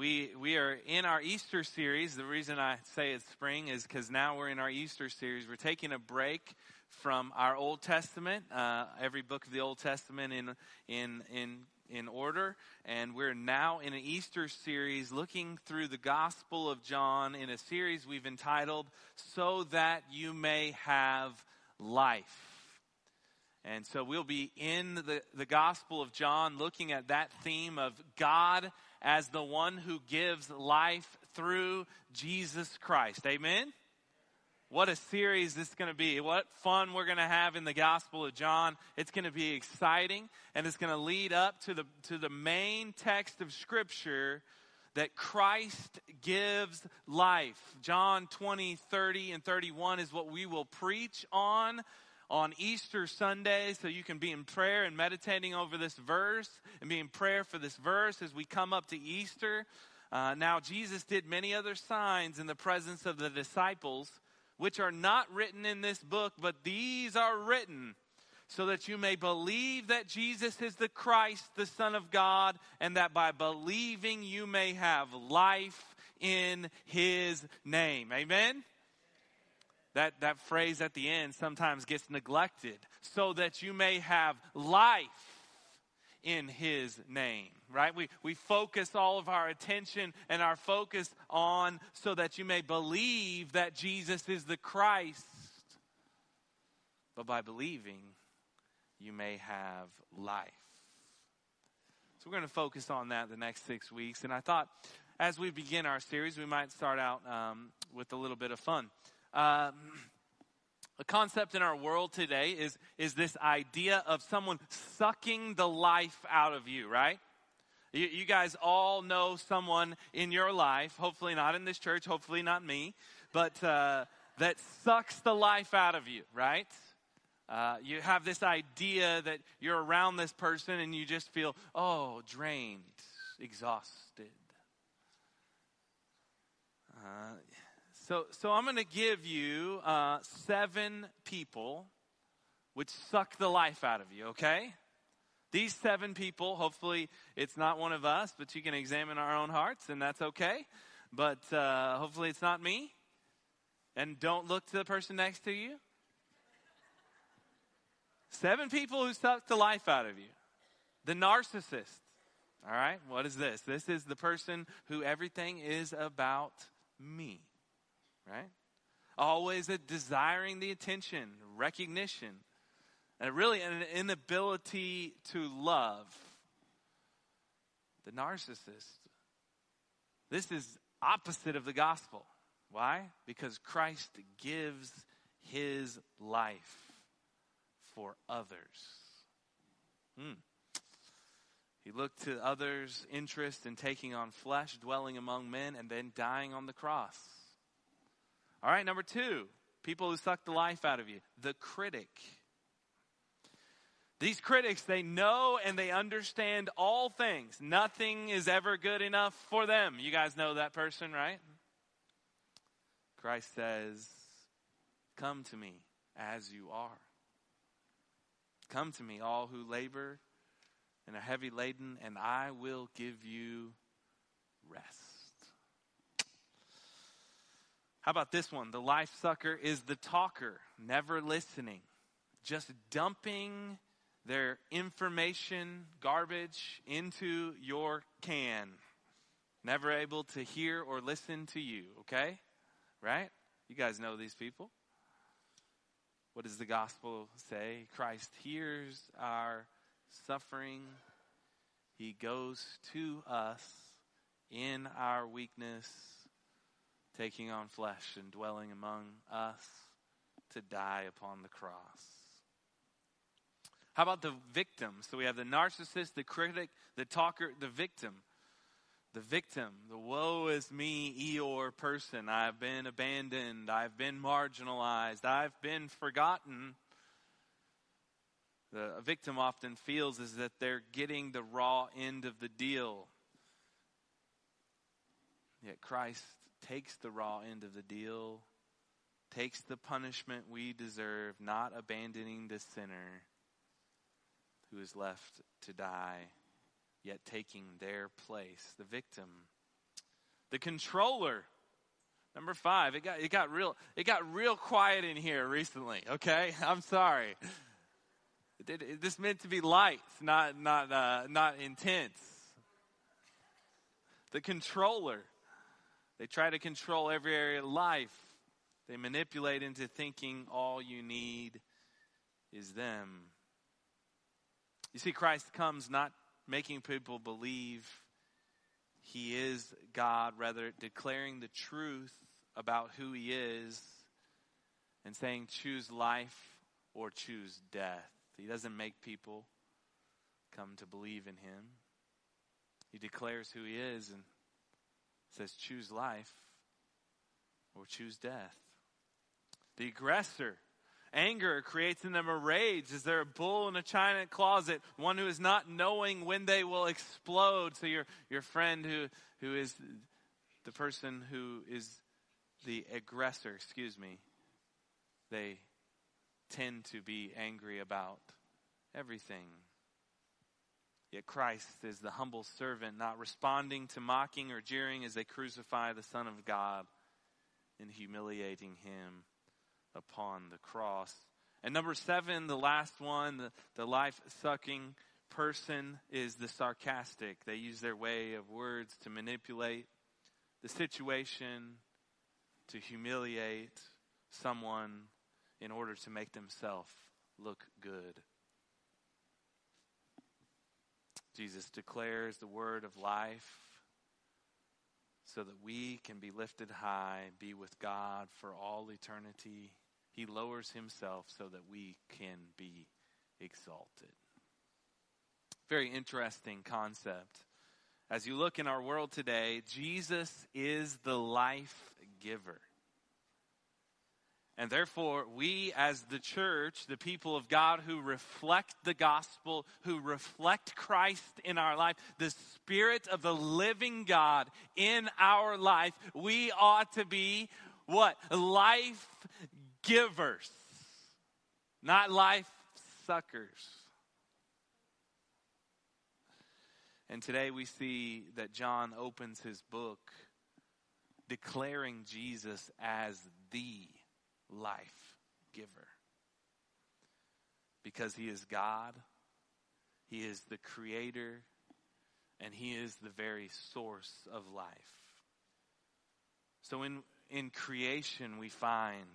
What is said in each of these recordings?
We, we are in our Easter series. The reason I say it's spring is because now we're in our Easter series. We're taking a break from our Old Testament, uh, every book of the Old Testament in, in, in, in order. And we're now in an Easter series looking through the Gospel of John in a series we've entitled, So That You May Have Life. And so we'll be in the, the Gospel of John looking at that theme of God as the one who gives life through Jesus Christ. Amen? What a series this is going to be. What fun we're going to have in the Gospel of John. It's going to be exciting and it's going to lead up to the, to the main text of Scripture that Christ gives life. John 20, 30, and 31 is what we will preach on on Easter Sunday so you can be in prayer and meditating over this verse and be in prayer for this verse as we come up to Easter. Uh, now, Jesus did many other signs in the presence of the disciples, which are not written in this book, but these are written so that you may believe that Jesus is the Christ, the Son of God, and that by believing you may have life in His name. Amen? That, that phrase at the end sometimes gets neglected. So that you may have life in his name, right? We, we focus all of our attention and our focus on so that you may believe that Jesus is the Christ. But by believing, you may have life. So we're going to focus on that the next six weeks. And I thought as we begin our series, we might start out um, with a little bit of fun. Um, a concept in our world today is, is this idea of someone sucking the life out of you, right? You, you, guys all know someone in your life, hopefully not in this church, hopefully not me, but uh, that sucks the life out of you, right? Uh, you have this idea that you're around this person and you just feel, oh, drained, exhausted. Uh, so, so I'm going to give you uh, seven people which suck the life out of you, okay? These seven people, hopefully it's not one of us, but you can examine our own hearts, and that's okay. But uh, hopefully it's not me. And don't look to the person next to you. Seven people who suck the life out of you. The narcissist. All right, what is this? This is the person who everything is about me right? Always a desiring the attention, recognition, and really an inability to love. The narcissist. This is opposite of the gospel. Why? Because Christ gives his life for others. Hmm. He looked to others' interest in taking on flesh, dwelling among men, and then dying on the cross. All right, number two, people who suck the life out of you. The critic. These critics, they know and they understand all things. Nothing is ever good enough for them. You guys know that person, right? Christ says, Come to me as you are. Come to me, all who labor and are heavy laden, and I will give you rest. How about this one? The life sucker is the talker, never listening, just dumping their information garbage into your can. Never able to hear or listen to you, okay? Right? You guys know these people. What does the gospel say? Christ hears our suffering. He goes to us in our weakness taking on flesh and dwelling among us to die upon the cross. How about the victim? So we have the narcissist, the critic, the talker, the victim. The victim, the woe is me, Eeyore person. I've been abandoned. I've been marginalized. I've been forgotten. The victim often feels is that they're getting the raw end of the deal. Yet Christ takes the raw end of the deal, takes the punishment we deserve, not abandoning the sinner who is left to die, yet taking their place. The victim The controller. Number five, it got, it got real, it got real quiet in here recently. Okay. I'm sorry. It, it, this meant to be light, not, not, uh, not intense. The controller. They try to control every area of life. They manipulate into thinking all you need is them. You see, Christ comes not making people believe he is God, rather declaring the truth about who he is and saying, choose life or choose death. He doesn't make people come to believe in him. He declares who he is and says, choose life or choose death. The aggressor Anger creates in them a rage. Is there a bull in a china closet? One who is not knowing when they will explode. So your, your friend who, who is the person who is the aggressor, excuse me, they tend to be angry about everything. Yet Christ is the humble servant, not responding to mocking or jeering as they crucify the Son of God and humiliating him upon the cross. And number seven, the last one, the, the life sucking person is the sarcastic. They use their way of words to manipulate the situation, to humiliate someone in order to make themselves look good. Jesus declares the word of life so that we can be lifted high, be with God for all eternity. He lowers himself so that we can be exalted. Very interesting concept. As you look in our world today, Jesus is the life giver. And therefore, we as the church, the people of God who reflect the gospel, who reflect Christ in our life, the Spirit of the living God in our life, we ought to be what? Life givers, not life suckers. And today we see that John opens his book declaring Jesus as the life giver. Because he is God, he is the creator, and he is the very source of life. So in, in creation, we find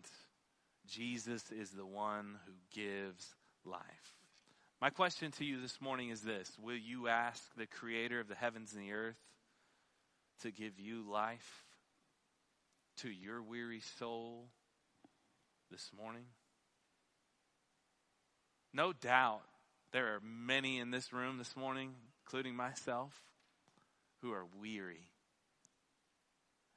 Jesus is the one who gives life. My question to you this morning is this Will you ask the creator of the heavens and the earth to give you life to your weary soul? This morning? No doubt there are many in this room this morning, including myself, who are weary.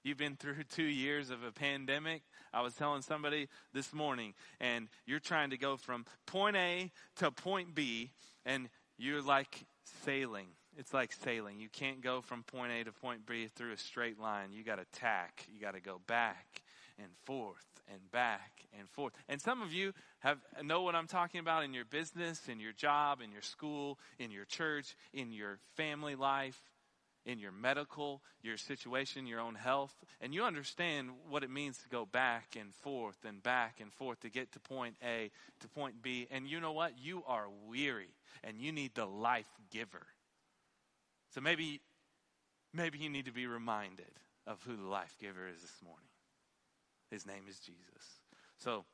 You've been through two years of a pandemic. I was telling somebody this morning, and you're trying to go from point A to point B, and you're like sailing. It's like sailing. You can't go from point A to point B through a straight line. You got to tack. You got to go back and forth and back and forth. And some of you have know what I'm talking about in your business, in your job, in your school, in your church, in your family life, in your medical, your situation, your own health, and you understand what it means to go back and forth and back and forth to get to point A to point B. And you know what? You are weary and you need the life giver. So maybe maybe you need to be reminded of who the life giver is this morning. His name is Jesus. So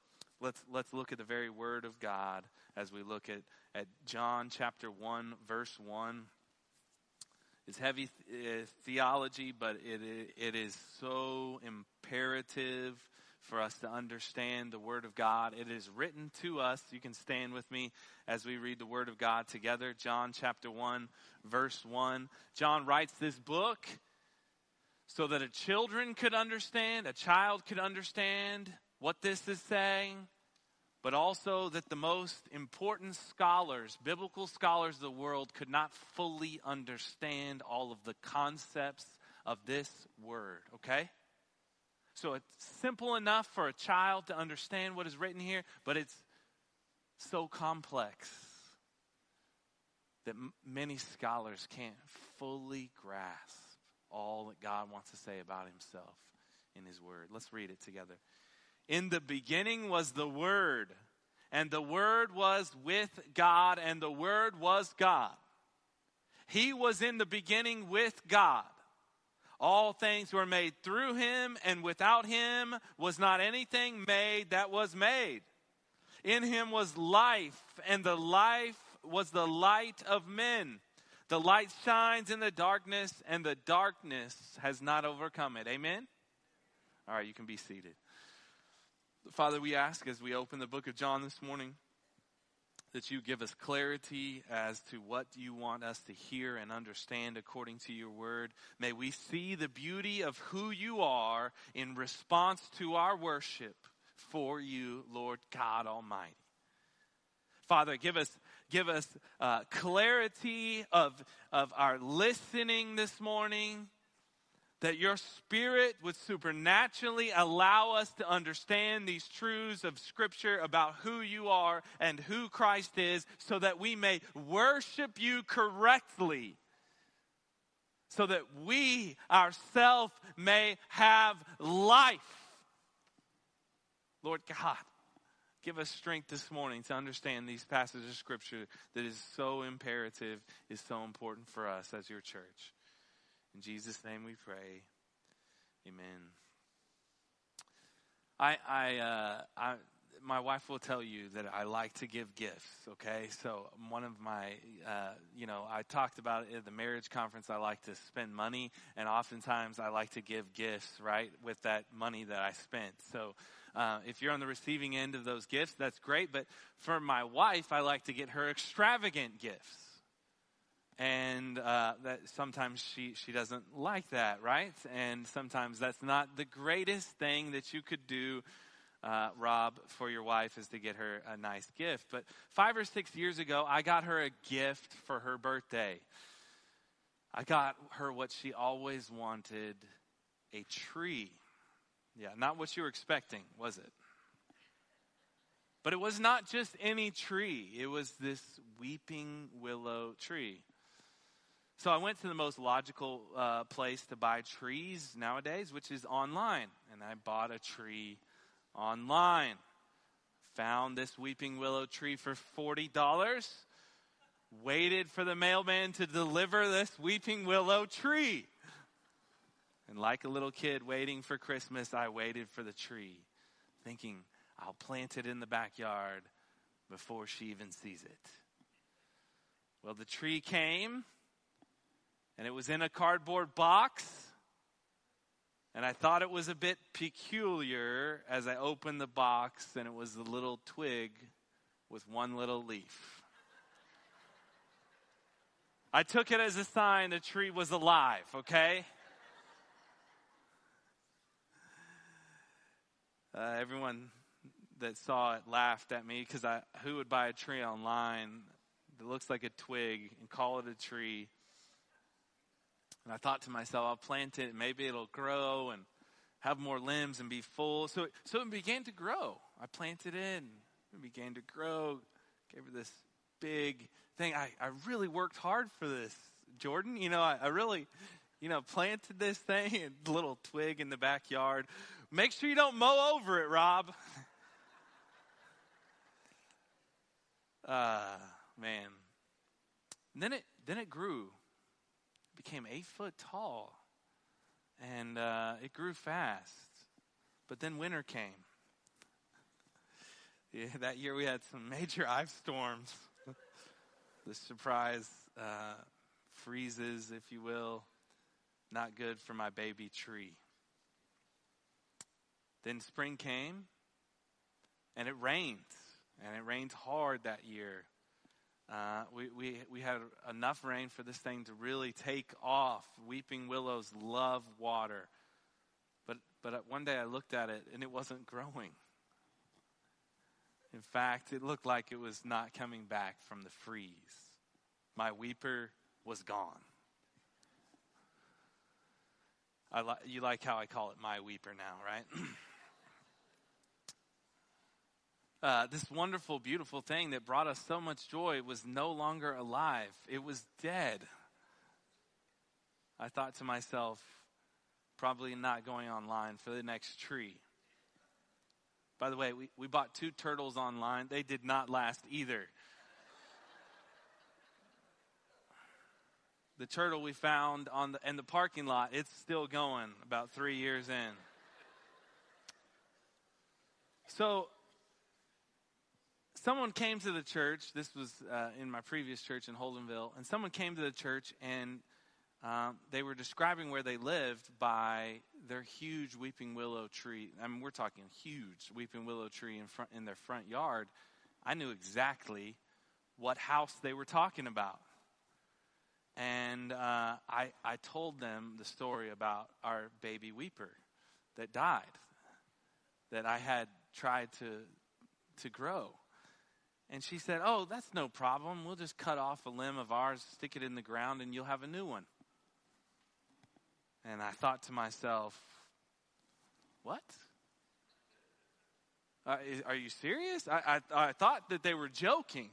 let's let's look at the very word of God as we look at, at John chapter 1 verse 1. It's heavy th- uh, theology, but it it is so imperative for us to understand the Word of God. It is written to us. You can stand with me as we read the Word of God together. John chapter 1, verse 1. John writes this book so that a children could understand, a child could understand what this is saying, but also that the most important scholars, biblical scholars of the world, could not fully understand all of the concepts of this word, okay? So it's simple enough for a child to understand what is written here, but it's so complex that m- many scholars can't fully grasp all that God wants to say about himself in his word. Let's read it together. In the beginning was the Word, and the Word was with God, and the Word was God. He was in the beginning with God. All things were made through him, and without him was not anything made that was made. In him was life, and the life was the light of men. The light shines in the darkness, and the darkness has not overcome it. Amen? All right, you can be seated. Father, we ask as we open the book of John this morning that you give us clarity as to what you want us to hear and understand according to your word. May we see the beauty of who you are in response to our worship for you, Lord God Almighty. Father, give us give us uh, clarity of of our listening this morning that your spirit would supernaturally allow us to understand these truths of scripture about who you are and who Christ is so that we may worship you correctly. So that we ourselves may have life. Lord God, give us strength this morning to understand these passages of scripture that is so imperative, is so important for us as your church. In Jesus' name we pray. Amen. I, I, uh, I, my wife will tell you that I like to give gifts. Okay, so one of my, uh, you know, I talked about it at the marriage conference. I like to spend money, and oftentimes I like to give gifts, right, with that money that I spent. So. Uh, if you're on the receiving end of those gifts, that's great. But for my wife, I like to get her extravagant gifts and uh, that sometimes she she doesn't like that, right? And sometimes that's not the greatest thing that you could do. Uh, Rob, for your wife is to get her a nice gift. But five or six years ago, I got her a gift for her birthday. I got her what she always wanted a tree. Yeah, not what you were expecting, was it? But it was not just any tree, it was this weeping willow tree. So I went to the most logical uh, place to buy trees nowadays, which is online. And I bought a tree online. Found this weeping willow tree for $40. Waited for the mailman to deliver this weeping willow tree. And like a little kid waiting for Christmas, I waited for the tree, thinking, I'll plant it in the backyard before she even sees it. Well, the tree came and it was in a cardboard box. And I thought it was a bit peculiar as I opened the box, and it was a little twig with one little leaf. I took it as a sign the tree was alive, okay? Uh, everyone that saw it laughed at me because who would buy a tree online that looks like a twig and call it a tree? And I thought to myself, I'll plant it, and maybe it'll grow and have more limbs and be full. So, so it began to grow. I planted it and it began to grow. Gave it this big thing. I, I really worked hard for this, Jordan. You know, I, I really, you know, planted this thing and little twig in the backyard. Make sure you don't mow over it, Rob. uh, man. And then it then it grew became eight foot tall. And uh, it grew fast. But then winter came. yeah, that year we had some major ice storms. the surprise uh, freezes, if you will. Not good for my baby tree. Then spring came, and it rained. And it rained hard that year. Uh, we, we, we had enough rain for this thing to really take off. Weeping willows love water. But, but one day I looked at it and it wasn't growing. In fact, it looked like it was not coming back from the freeze. My weeper was gone. I li- you like how I call it my weeper now, right? uh, this wonderful, beautiful thing that brought us so much joy was no longer alive. It was dead. I thought to myself, probably not going online for the next tree. By the way, we, we bought two turtles online. They did not last either. the turtle we found on the, in the parking lot, it's still going about three years in. So, someone came to the church. This was uh, in my previous church in Holdenville. And someone came to the church and um, they were describing where they lived by their huge weeping willow tree. I mean, we're talking huge weeping willow tree in front in their front yard. I knew exactly what house they were talking about, and uh, I I told them the story about our baby weeper that died, that I had tried to to grow. And she said, Oh, that's no problem. We'll just cut off a limb of ours, stick it in the ground, and you'll have a new one. And I thought to myself, what? Uh, is, are you serious? I, I, I, thought that they were joking.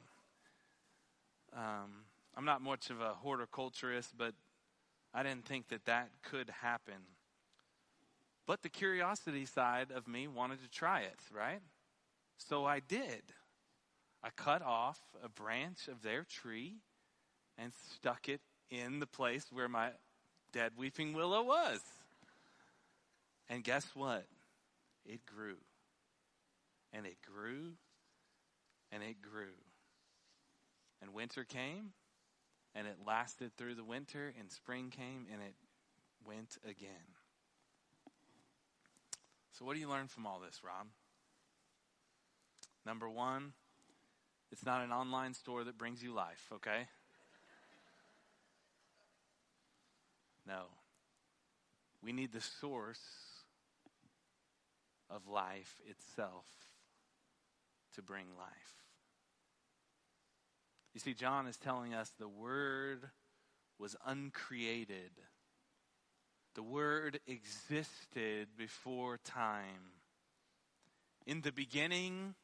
Um, I'm not much of a horticulturist, but I didn't think that that could happen. But the curiosity side of me wanted to try it, right? So I did. I cut off a branch of their tree and stuck it in the place where my dead weeping willow was. And guess what? It grew. And it grew. And it grew. And winter came. And it lasted through the winter. And spring came. And it went again. So, what do you learn from all this, Rob? Number one, it's not an online store that brings you life, okay? No. We need the source of life itself to bring life. You see, John is telling us the Word was uncreated. The Word existed before time. In the beginning,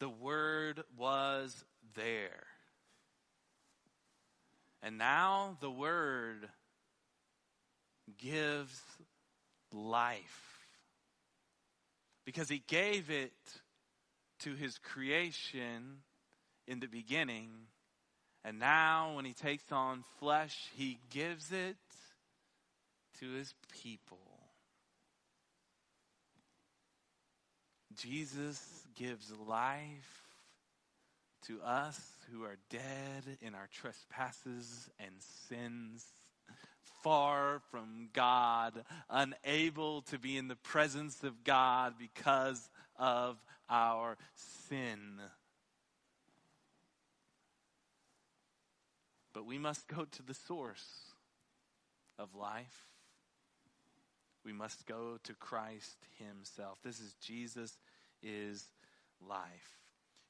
the Word was there. And now the Word gives life. Because he gave it to his creation in the beginning. And now, when he takes on flesh, he gives it to his people. Jesus gives life to us who are dead in our trespasses and sins far from God, unable to be in the presence of God because of our sin. But we must go to the source of life. We must go to Christ Himself. This is Jesus is life.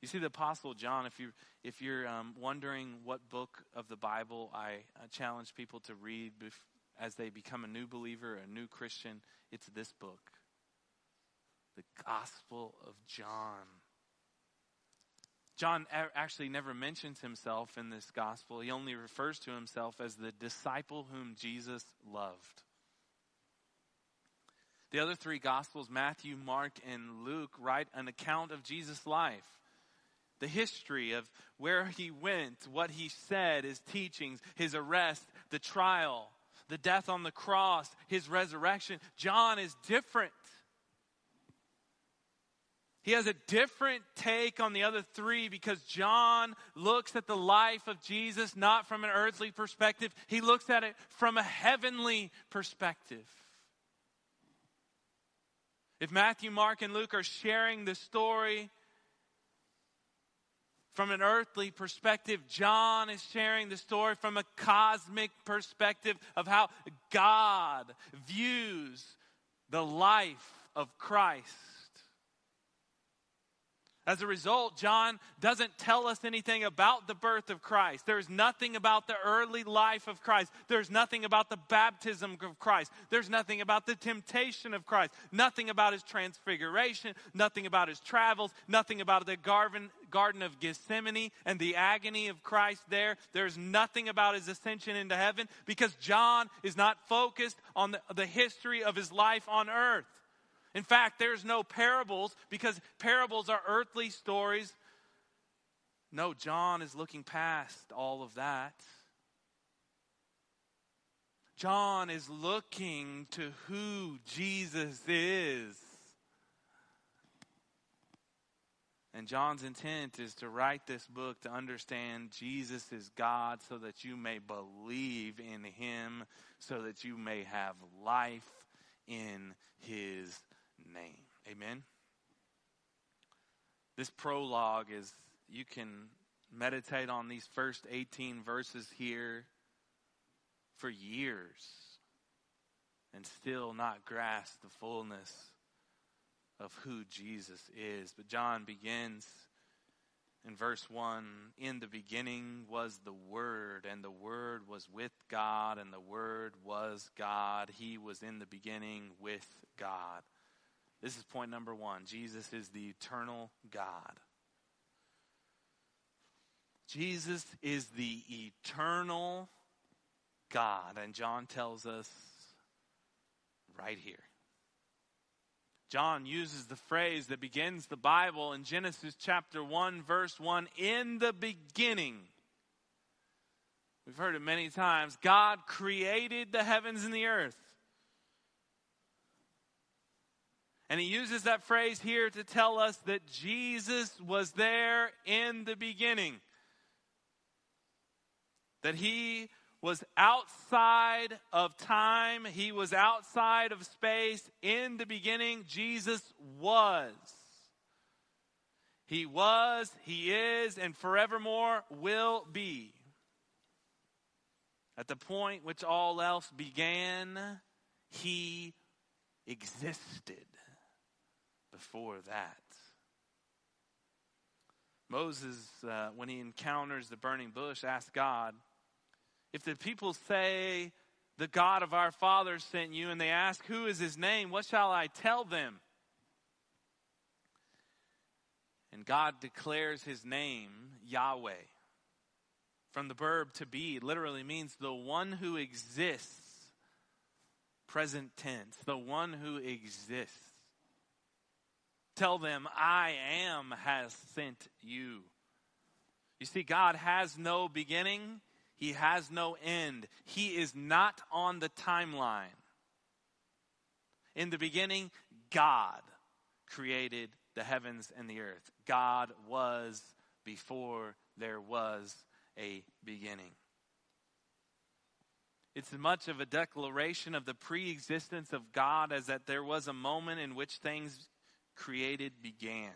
You see, the Apostle John, if, you, if you're um, wondering what book of the Bible I uh, challenge people to read bef- as they become a new believer, a new Christian, it's this book the Gospel of John. John actually never mentions himself in this gospel. He only refers to himself as the disciple whom Jesus loved. The other three gospels, Matthew, Mark, and Luke, write an account of Jesus' life the history of where he went, what he said, his teachings, his arrest, the trial, the death on the cross, his resurrection. John is different. He has a different take on the other three because John looks at the life of Jesus not from an earthly perspective, he looks at it from a heavenly perspective. If Matthew, Mark, and Luke are sharing the story from an earthly perspective, John is sharing the story from a cosmic perspective of how God views the life of Christ. As a result, John doesn't tell us anything about the birth of Christ. There's nothing about the early life of Christ. There's nothing about the baptism of Christ. There's nothing about the temptation of Christ. Nothing about his transfiguration. Nothing about his travels. Nothing about the garden, Garden of Gethsemane and the agony of Christ there. There's nothing about his ascension into heaven because John is not focused on the, the history of his life on earth. In fact, there's no parables because parables are earthly stories. No, John is looking past all of that. John is looking to who Jesus is. And John's intent is to write this book to understand Jesus is God so that you may believe in him, so that you may have life in his name. Amen. This prologue is, you can meditate on these first 18 verses here for years and still not grasp the fullness of who Jesus is. But John begins in verse 1 In the beginning was the Word, and the Word was with God, and the Word was God. He was in the beginning with God. This is point number one. Jesus is the eternal God. Jesus is the eternal God. And John tells us right here. John uses the phrase that begins the Bible in Genesis chapter 1, verse 1 in the beginning. We've heard it many times. God created the heavens and the earth. And he uses that phrase here to tell us that Jesus was there in the beginning. That he was outside of time, he was outside of space. In the beginning, Jesus was. He was, he is, and forevermore will be. At the point which all else began, he existed before that. Moses, uh, when he encounters the burning bush, asks God, if the people say, The God of our fathers sent you, and they ask, Who is his name? What shall I tell them? And God declares his name, Yahweh. From the verb to be, literally means the one who exists. Present tense, the one who exists. Tell them, I am has sent you. You see, God has no beginning he has no end. He is not on the timeline. In the beginning, God created the heavens and the earth. God was before there was a beginning. It's much of a declaration of the pre existence of God as that there was a moment in which things created began.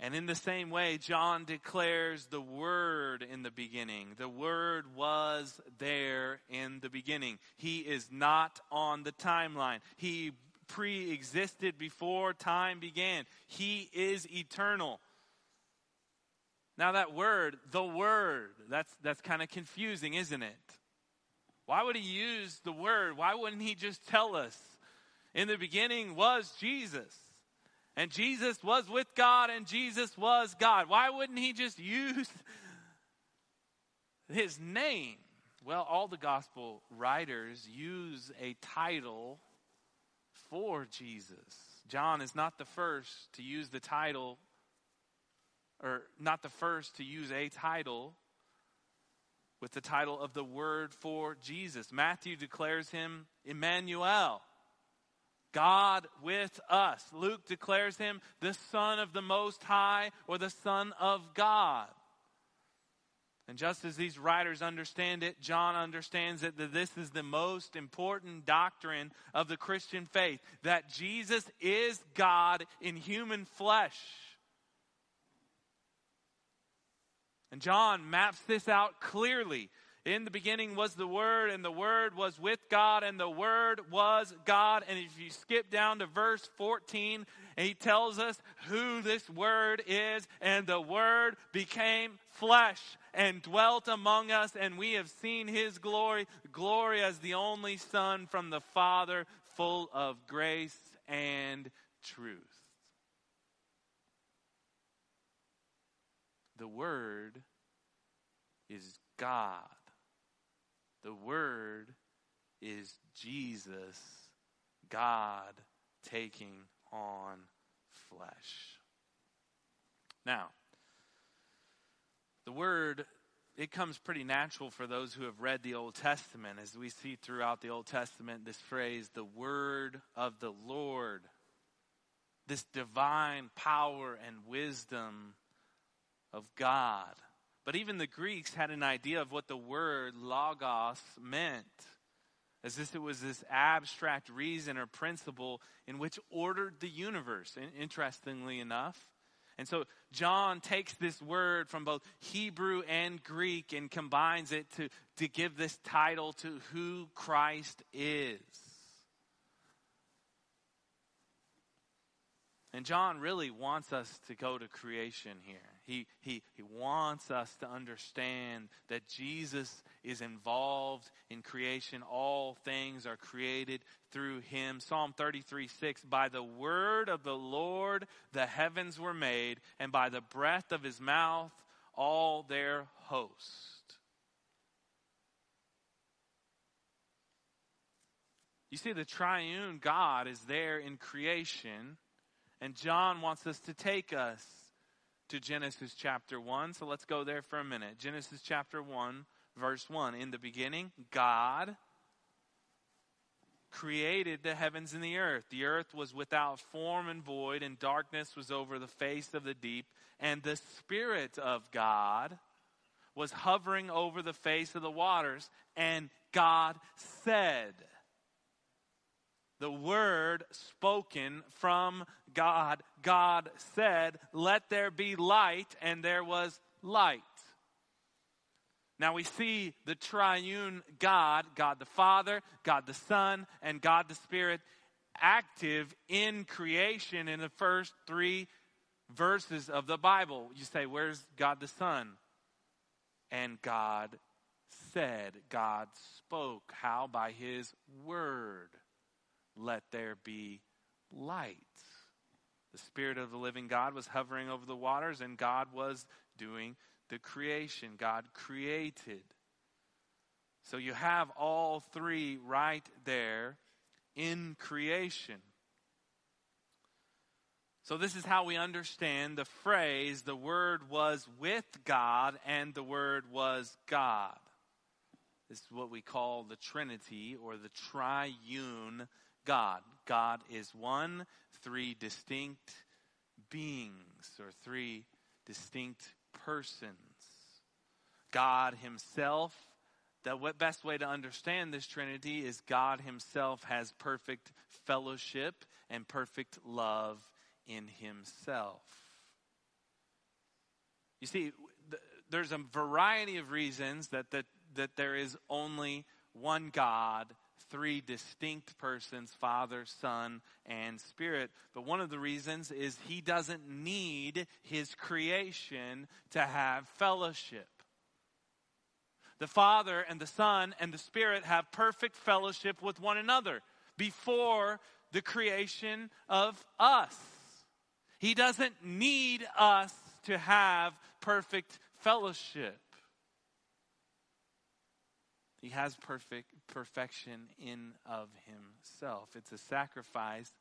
And in the same way, John declares the Word in the beginning. The Word was there in the beginning. He is not on the timeline. He pre existed before time began. He is eternal. Now, that word, the Word, that's, that's kind of confusing, isn't it? Why would he use the Word? Why wouldn't he just tell us? In the beginning was Jesus. And Jesus was with God and Jesus was God. Why wouldn't he just use his name? Well, all the gospel writers use a title for Jesus. John is not the first to use the title, or not the first to use a title with the title of the word for Jesus. Matthew declares him Emmanuel God with us. Luke declares him the Son of the Most High or the Son of God. And just as these writers understand it, John understands it that this is the most important doctrine of the Christian faith that Jesus is God in human flesh. And John maps this out clearly in the beginning was the Word, and the Word was with God, and the Word was God. And if you skip down to verse 14, he tells us who this Word is, and the Word became flesh and dwelt among us, and we have seen his glory, glory as the only Son from the Father, full of grace and truth. the Word is God. The Word is Jesus, God taking on flesh. Now, the Word it comes pretty natural for those who have read the Old Testament, as we see throughout the Old Testament this phrase, the word of the Lord. This divine power and wisdom of God. But even the Greeks had an idea of what the word logos meant, as if it was this abstract reason or principle in which ordered the universe. Interestingly enough, and so John takes this word from both Hebrew and Greek and combines it to, to give this title to who Christ is. And John really wants us to go to creation here. He, he, he wants us to understand that Jesus is involved in creation. All things are created through him. Psalm 33 6 By the word of the Lord the heavens were made, and by the breath of his mouth all their host. You see, the triune God is there in creation, and John wants us to take us to Genesis chapter 1. So let's go there for a minute. Genesis chapter 1, verse 1. In the beginning, God created the heavens and the earth. The earth was without form and void, and darkness was over the face of the deep. And the Spirit of God was hovering over the face of the waters. And God said, the word spoken from God. God said, Let there be light, and there was light. Now we see the triune God, God the Father, God the Son, and God the Spirit active in creation in the first three verses of the Bible. You say, Where's God the Son? And God said, God spoke. How? By His Word let there be light. The Spirit of the living God was hovering over the waters, and God was doing the creation. God created. So you have all three right there in creation. So, this is how we understand the phrase the Word was with God and the Word was God. This is what we call the Trinity or the triune God. God is one, three distinct beings or three distinct persons. God Himself, the best way to understand this Trinity is God Himself has perfect fellowship and perfect love in Himself. You see, there's a variety of reasons that, that, that there is only one God three distinct persons Father, Son, and Spirit. But one of the reasons is he doesn't need his creation to have fellowship. The Father and the Son and the Spirit have perfect fellowship with one another before the creation of us. He doesn't need us to have perfect fellowship. He has perfect perfection in of himself. It's a sacrifice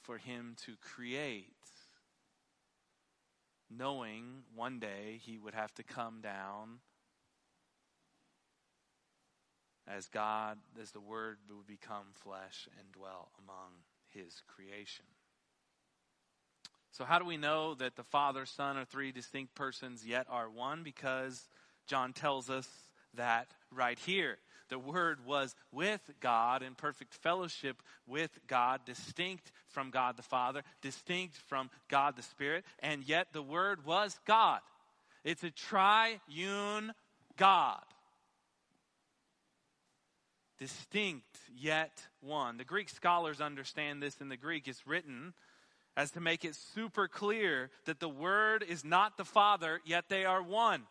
for him to create, knowing one day he would have to come down as God, as the Word would become flesh and dwell among his creation. So, how do we know that the Father, Son are three distinct persons yet are one? Because John tells us that right here. The Word was with God in perfect fellowship with God, distinct from God the Father, distinct from God the Spirit, and yet the Word was God. It's a triune God. Distinct yet one. The Greek scholars understand this in the Greek. It's written as to make it super clear that the Word is not the Father, yet they are one.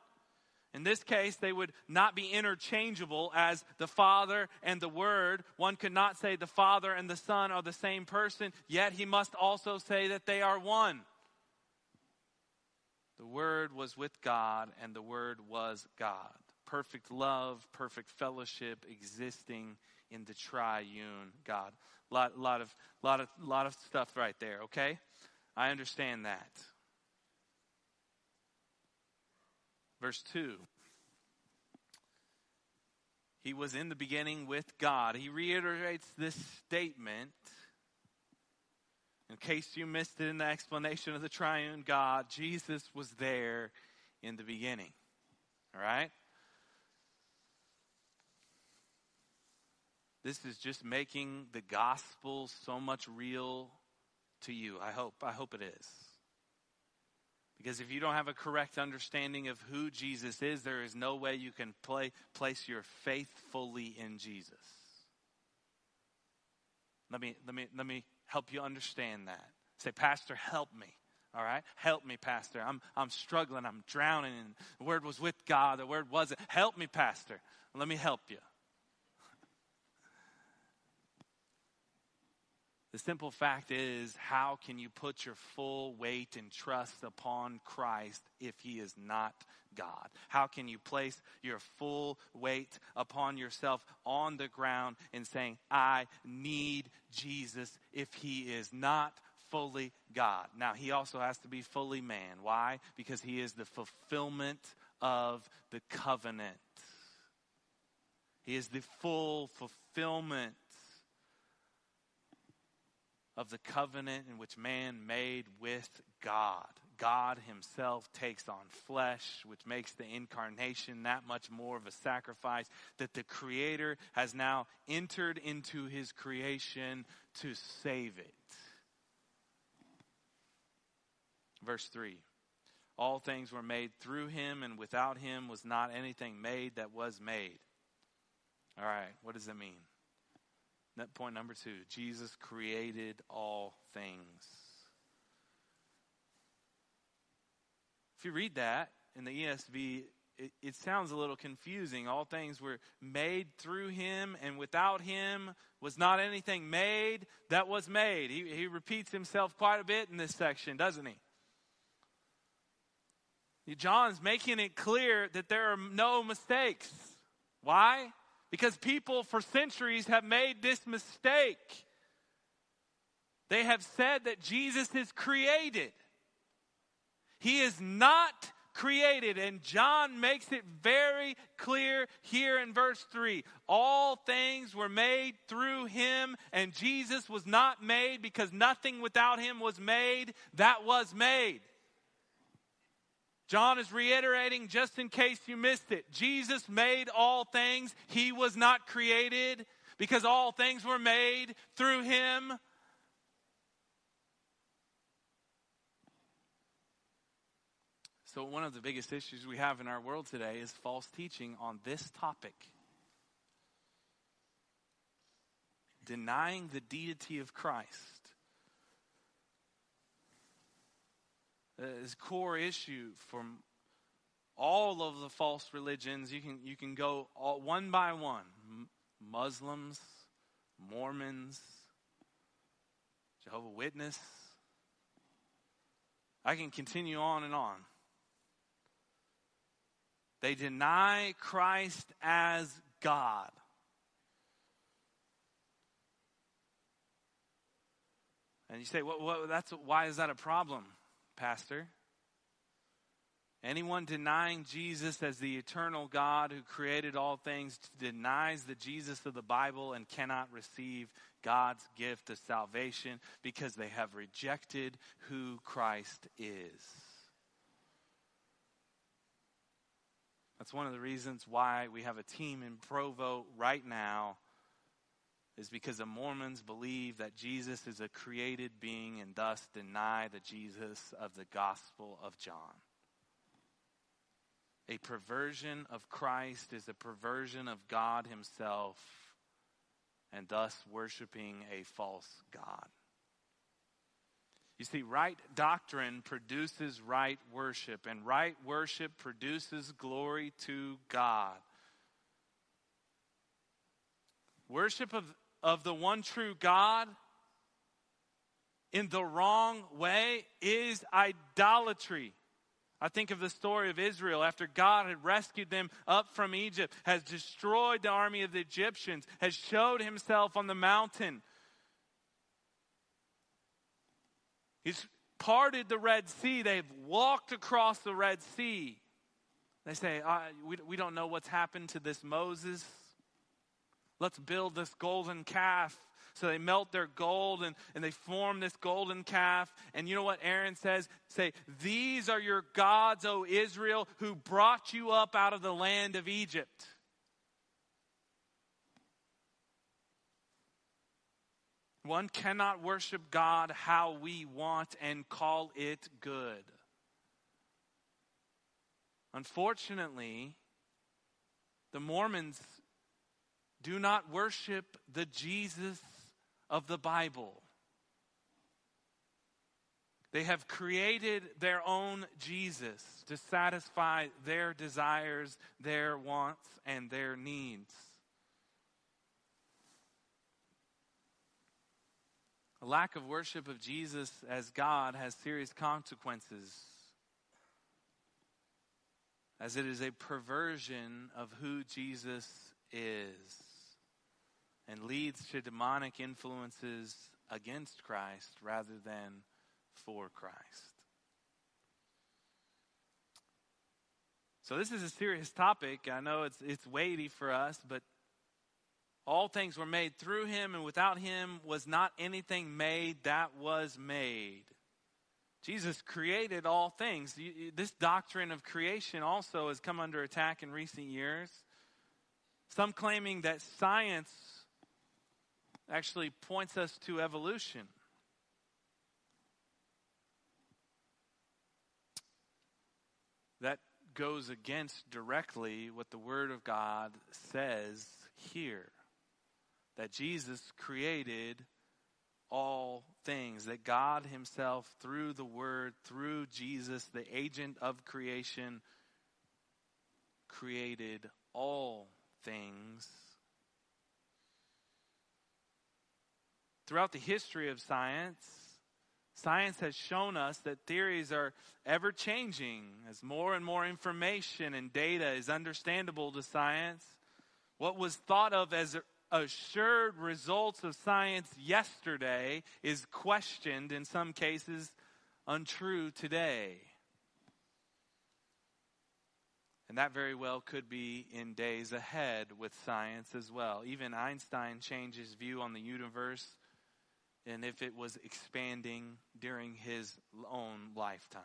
In this case, they would not be interchangeable as the Father and the Word. One could not say the Father and the Son are the same person, yet he must also say that they are one. The Word was with God, and the Word was God. Perfect love, perfect fellowship existing in the triune God. Lot, lot of, lot of, lot of stuff right there. Okay, I understand that. Verse two. He was in the beginning with God. He reiterates this statement in case you missed it in the explanation of the triune God, Jesus was there in the beginning. All right? This is just making the gospel so much real to you. I hope. I hope it is. Because if you don't have a correct understanding of who Jesus is, there is no way you can play, place your faith fully in Jesus. Let me, let me, let me help you understand that. Say, Pastor, help me. All right? Help me, Pastor. I'm, I'm struggling. I'm drowning. The word was with God. The word wasn't. Help me, Pastor. Let me help you. The simple fact is, how can you put your full weight and trust upon Christ if he is not God? How can you place your full weight upon yourself on the ground and saying, I need Jesus if he is not fully God? Now, he also has to be fully man. Why? Because he is the fulfillment of the covenant. He is the full fulfillment of the covenant in which man made with God. God himself takes on flesh, which makes the incarnation that much more of a sacrifice that the creator has now entered into his creation to save it. Verse 3 All things were made through him, and without him was not anything made that was made. All right, what does that mean? That point number two Jesus created all things. If you read that in the ESV, it, it, sounds a little confusing. All things were made through him, and without him was not anything made that was made. He, he repeats himself quite a bit in this section, doesn't he? John's making it clear that there are no mistakes. Why? Because people for centuries have made this mistake. They have said that Jesus is created. He is not created. And John makes it very clear here in verse 3. All things were made through him, and Jesus was not made because nothing without him was made that was made. John is reiterating just in case you missed it. Jesus made all things. He was not created because all things were made through him. So, one of the biggest issues we have in our world today is false teaching on this topic. Denying the deity of Christ. Uh, is core issue from all of the false religions. You can you can go all, one by one. Muslims, Mormons, Jehovah Witness. I can continue on and on. They deny Christ as God. And you say, what, what, that's, why is that a problem? Pastor. Anyone denying Jesus as the eternal God who created all things denies the Jesus of the Bible and cannot receive God's gift of salvation because they have rejected who Christ is. That's one of the reasons why we have a team in Provo right now is because the Mormons believe that Jesus is a created being and thus deny the Jesus of the Gospel of John. A perversion of Christ is a perversion of God Himself and thus worshiping a false God. You see, right doctrine produces right worship, and right worship produces glory to God. Worship of of the one true God in the wrong way is idolatry. I think of the story of Israel after God had rescued them up from Egypt, has destroyed the army of the Egyptians, has showed himself on the mountain. He's parted the Red Sea. They've walked across the Red Sea. They say, ah, we, we don't know what's happened to this Moses. Let's build this golden calf. So they melt their gold and, and they form this golden calf. And you know what Aaron says? Say, These are your gods, O Israel, who brought you up out of the land of Egypt. One cannot worship God how we want and call it good. Unfortunately, the Mormons do not worship the Jesus of the Bible. They have created their own Jesus to satisfy their desires, their wants, and their needs. A lack of worship of Jesus as God has serious consequences, as it is a perversion of who Jesus is and leads to demonic influences against Christ rather than for Christ. So this is a serious topic. I know it's it's weighty for us, but all things were made through him and without him was not anything made that was made. Jesus created all things. This doctrine of creation also has come under attack in recent years. Some claiming that science actually points us to evolution. That goes against directly what the Word of God says here that Jesus created all things, that God Himself, through the Word, through Jesus, the agent of creation, created all things Throughout the history of science, science has shown us that theories are ever changing as more and more information and data is understandable to science. What was thought of as assured results of science yesterday is questioned, in some cases, untrue today. And that very well could be in days ahead with science as well. Even Einstein changed his view on the universe and if it was expanding during his own lifetime.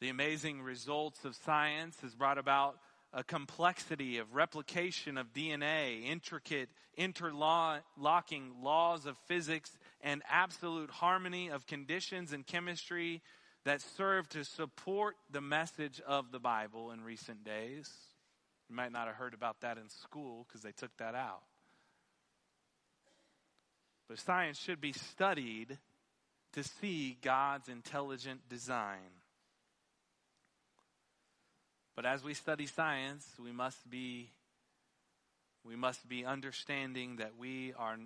The amazing results of science has brought about a complexity of replication of DNA, intricate interlocking laws of physics, and absolute harmony of conditions and chemistry that serve to support the message of the Bible in recent days. You might not have heard about that in school because they took that out. But science should be studied to see God's intelligent design. But as we study science, we must be we must be understanding that we are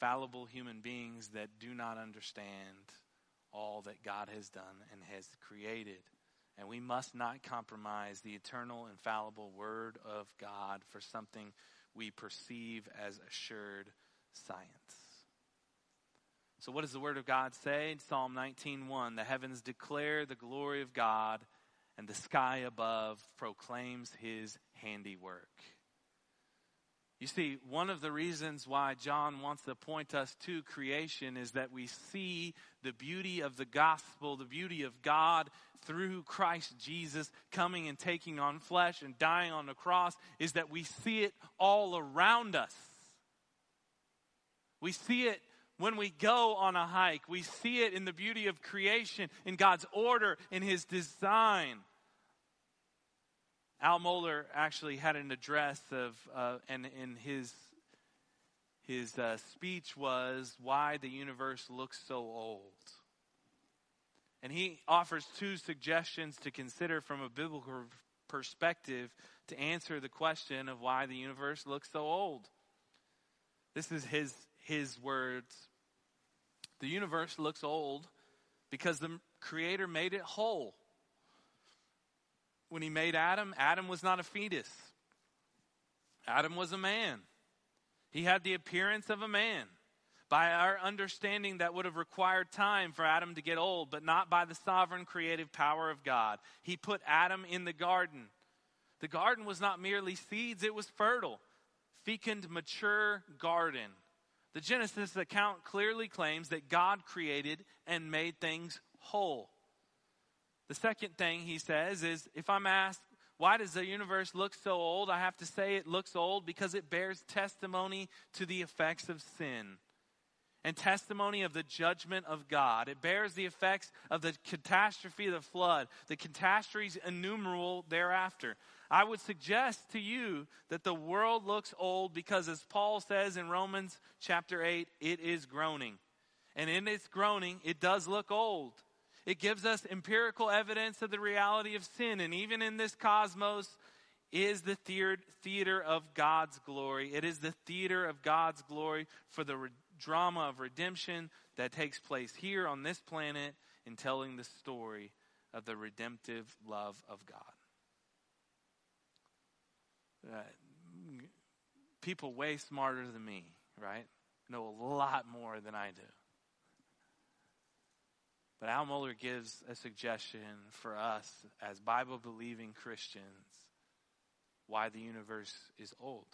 fallible human beings that do not understand all that God has done and has created. And we must not compromise the eternal, infallible Word of God for something we perceive as assured science. So what does the word of God say? Psalm 19:1, the heavens declare the glory of God and the sky above proclaims his handiwork. You see, one of the reasons why John wants to point us to creation is that we see the beauty of the gospel, the beauty of God through Christ Jesus coming and taking on flesh and dying on the cross, is that we see it all around us. We see it when we go on a hike. We see it in the beauty of creation, in God's order, in His design. Al Mohler actually had an address of, uh, and in his his uh, speech was why the universe looks so old. And he offers two suggestions to consider from a biblical perspective to answer the question of why the universe looks so old. This is his his words. The universe looks old because the Creator made it whole. When He made Adam, Adam was not a fetus, Adam was a man. He had the appearance of a man. By our understanding, that would have required time for Adam to get old, but not by the sovereign creative power of God. He put Adam in the garden. The garden was not merely seeds, it was fertile, fecund, mature garden. The Genesis account clearly claims that God created and made things whole. The second thing he says is if I'm asked, why does the universe look so old? I have to say it looks old because it bears testimony to the effects of sin and testimony of the judgment of God. It bears the effects of the catastrophe of the flood, the catastrophes innumerable thereafter. I would suggest to you that the world looks old because, as Paul says in Romans chapter 8, it is groaning. And in its groaning, it does look old. It gives us empirical evidence of the reality of sin. And even in this cosmos, is the theater of God's glory. It is the theater of God's glory for the re- drama of redemption that takes place here on this planet in telling the story of the redemptive love of God. Uh, people way smarter than me, right? Know a lot more than I do. But Al Mohler gives a suggestion for us as Bible believing Christians why the universe is old.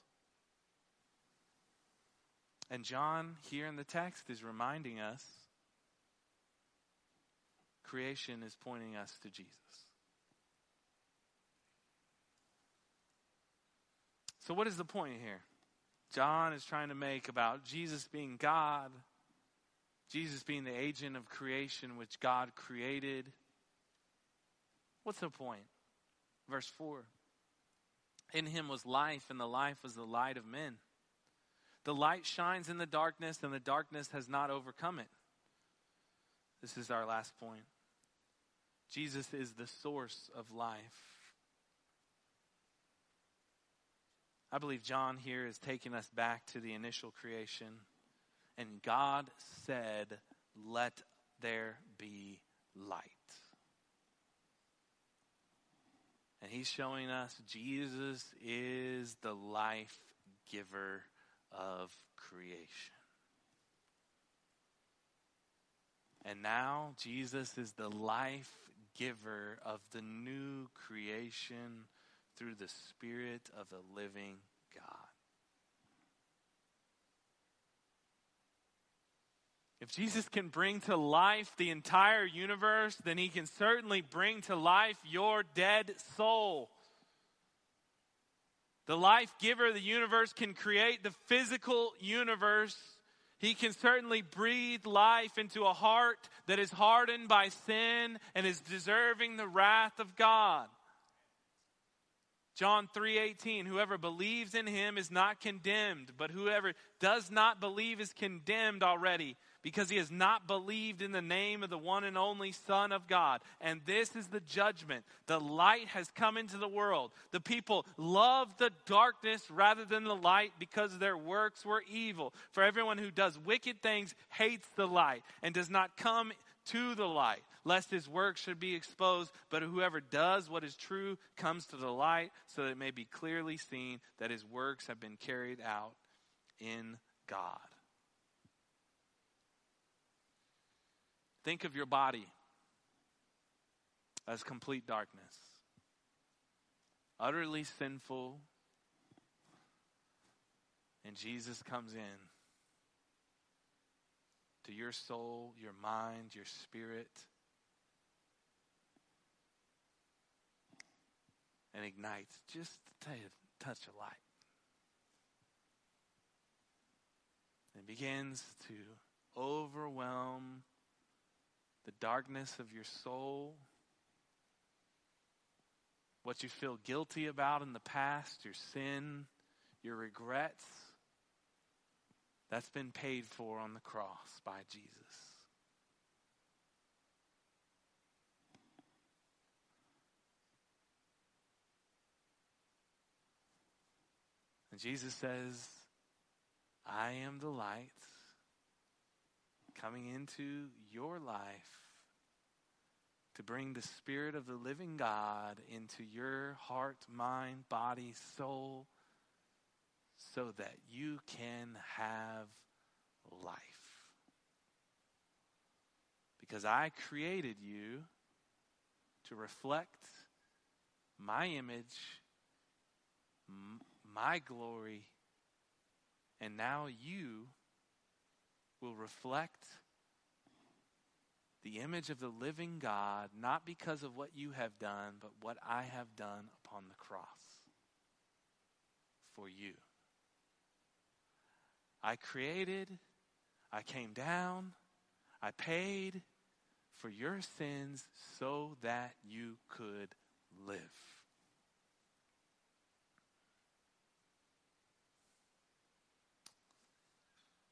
And John, here in the text, is reminding us creation is pointing us to Jesus. So, what is the point here? John is trying to make about Jesus being God, Jesus being the agent of creation which God created. What's the point? Verse 4 In him was life, and the life was the light of men. The light shines in the darkness, and the darkness has not overcome it. This is our last point. Jesus is the source of life. I believe John here is taking us back to the initial creation. And God said, Let there be light. And he's showing us Jesus is the life giver of creation. And now Jesus is the life giver of the new creation through the Spirit of the living God. If Jesus can bring to life the entire universe, then he can certainly bring to life your dead soul. The life giver of the universe can create the physical universe. He can certainly breathe life into a heart that is hardened by sin and is deserving the wrath of God. John 3:18 Whoever believes in him is not condemned, but whoever does not believe is condemned already because he has not believed in the name of the one and only Son of God. And this is the judgment. The light has come into the world. The people love the darkness rather than the light because their works were evil. For everyone who does wicked things hates the light and does not come to the light, lest his work should be exposed. But whoever does what is true comes to the light, so that it may be clearly seen that his works have been carried out in God. Think of your body as complete darkness, utterly sinful, and Jesus comes in to your soul, your mind, your spirit, and ignites just a touch of light. And begins to overwhelm the darkness of your soul, what you feel guilty about in the past, your sin, your regrets. That's been paid for on the cross by Jesus. And Jesus says, I am the light coming into your life to bring the Spirit of the living God into your heart, mind, body, soul, so that you can have life. Because I created you to reflect my image, my glory, and now you will reflect the image of the living God, not because of what you have done, but what I have done upon the cross for you. I created, I came down, I paid for your sins so that you could live.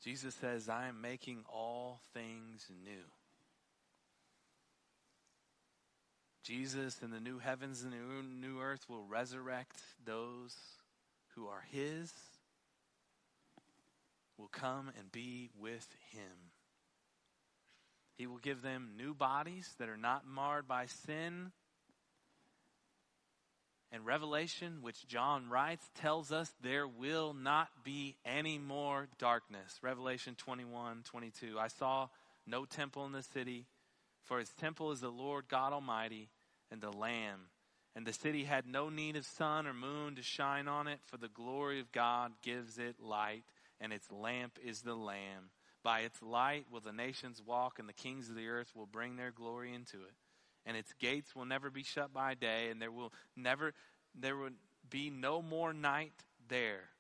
Jesus says, I am making all things new. Jesus in the new heavens and the new earth will resurrect those who are His, will come and be with Him. He will give them new bodies that are not marred by sin. And Revelation, which John writes, tells us there will not be any more darkness. Revelation 21 22. I saw no temple in the city, for its temple is the Lord God Almighty and the Lamb. And the city had no need of sun or moon to shine on it, for the glory of God gives it light, and its lamp is the Lamb. By its light will the nations walk, and the kings of the earth will bring their glory into it. And its gates will never be shut by day, and there will never there will be no more night there.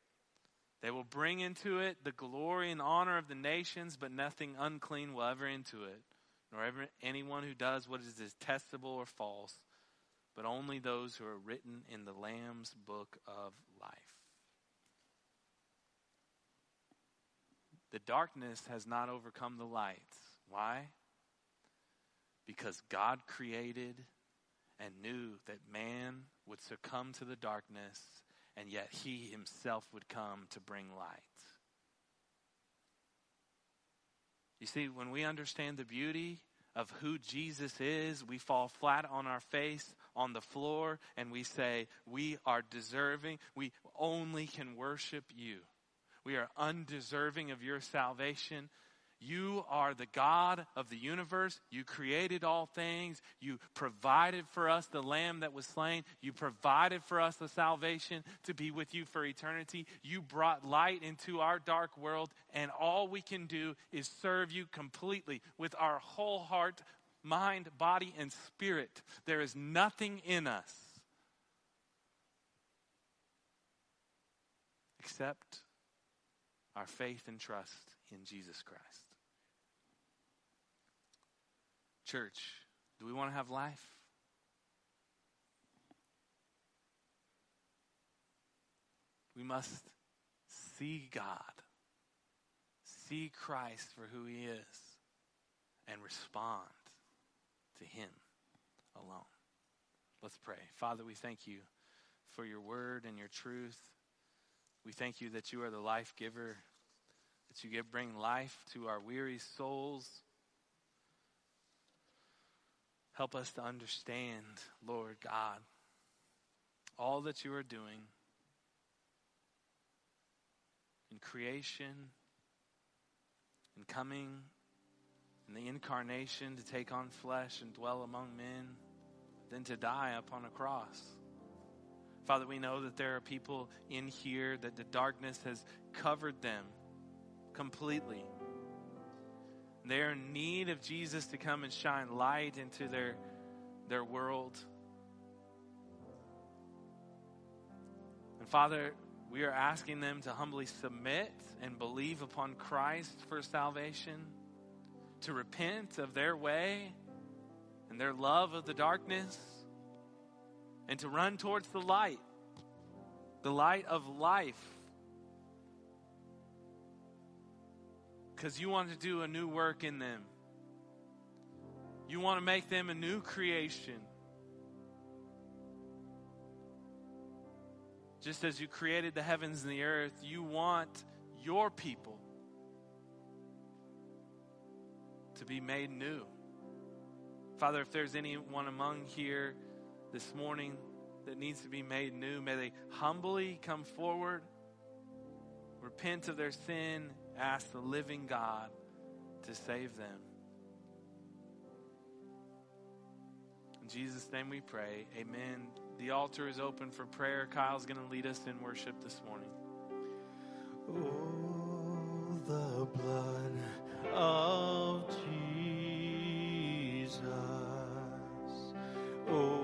They will bring into it the glory and honor of the nations, but nothing unclean will ever into it, nor ever anyone who does what is detestable or false, but only those who are written in the Lamb's book of life. The darkness has not overcome the light. Why? Because God created and knew that man would succumb to the darkness, and yet he himself would come to bring light. You see, when we understand the beauty of who Jesus is, we fall flat on our face on the floor and we say, We are deserving. We only can worship you. We are undeserving of your salvation. You are the God of the universe. You created all things. You provided for us the lamb that was slain. You provided for us the salvation to be with you for eternity. You brought light into our dark world, and all we can do is serve you completely with our whole heart, mind, body, and spirit. There is nothing in us except our faith and trust in Jesus Christ. Church, do we want to have life? We must see God, see Christ for who He is, and respond to Him alone. Let's pray. Father, we thank you for your word and your truth. We thank you that you are the life giver, that you give, bring life to our weary souls. Help us to understand, Lord God, all that you are doing in creation, in coming, in the incarnation to take on flesh and dwell among men, then to die upon a cross. Father, we know that there are people in here that the darkness has covered them completely. They're in need of Jesus to come and shine light into their, their world. And Father, we are asking them to humbly submit and believe upon Christ for salvation, to repent of their way and their love of the darkness, and to run towards the light, the light of life because you want to do a new work in them. You want to make them a new creation. Just as you created the heavens and the earth, you want your people to be made new. Father, if there's anyone among here this morning that needs to be made new, may they humbly come forward, repent of their sin, ask the living God to save them. In Jesus' name we pray. Amen. The altar is open for prayer. Kyle's going to lead us in worship this morning. Oh, the blood of Jesus. Oh,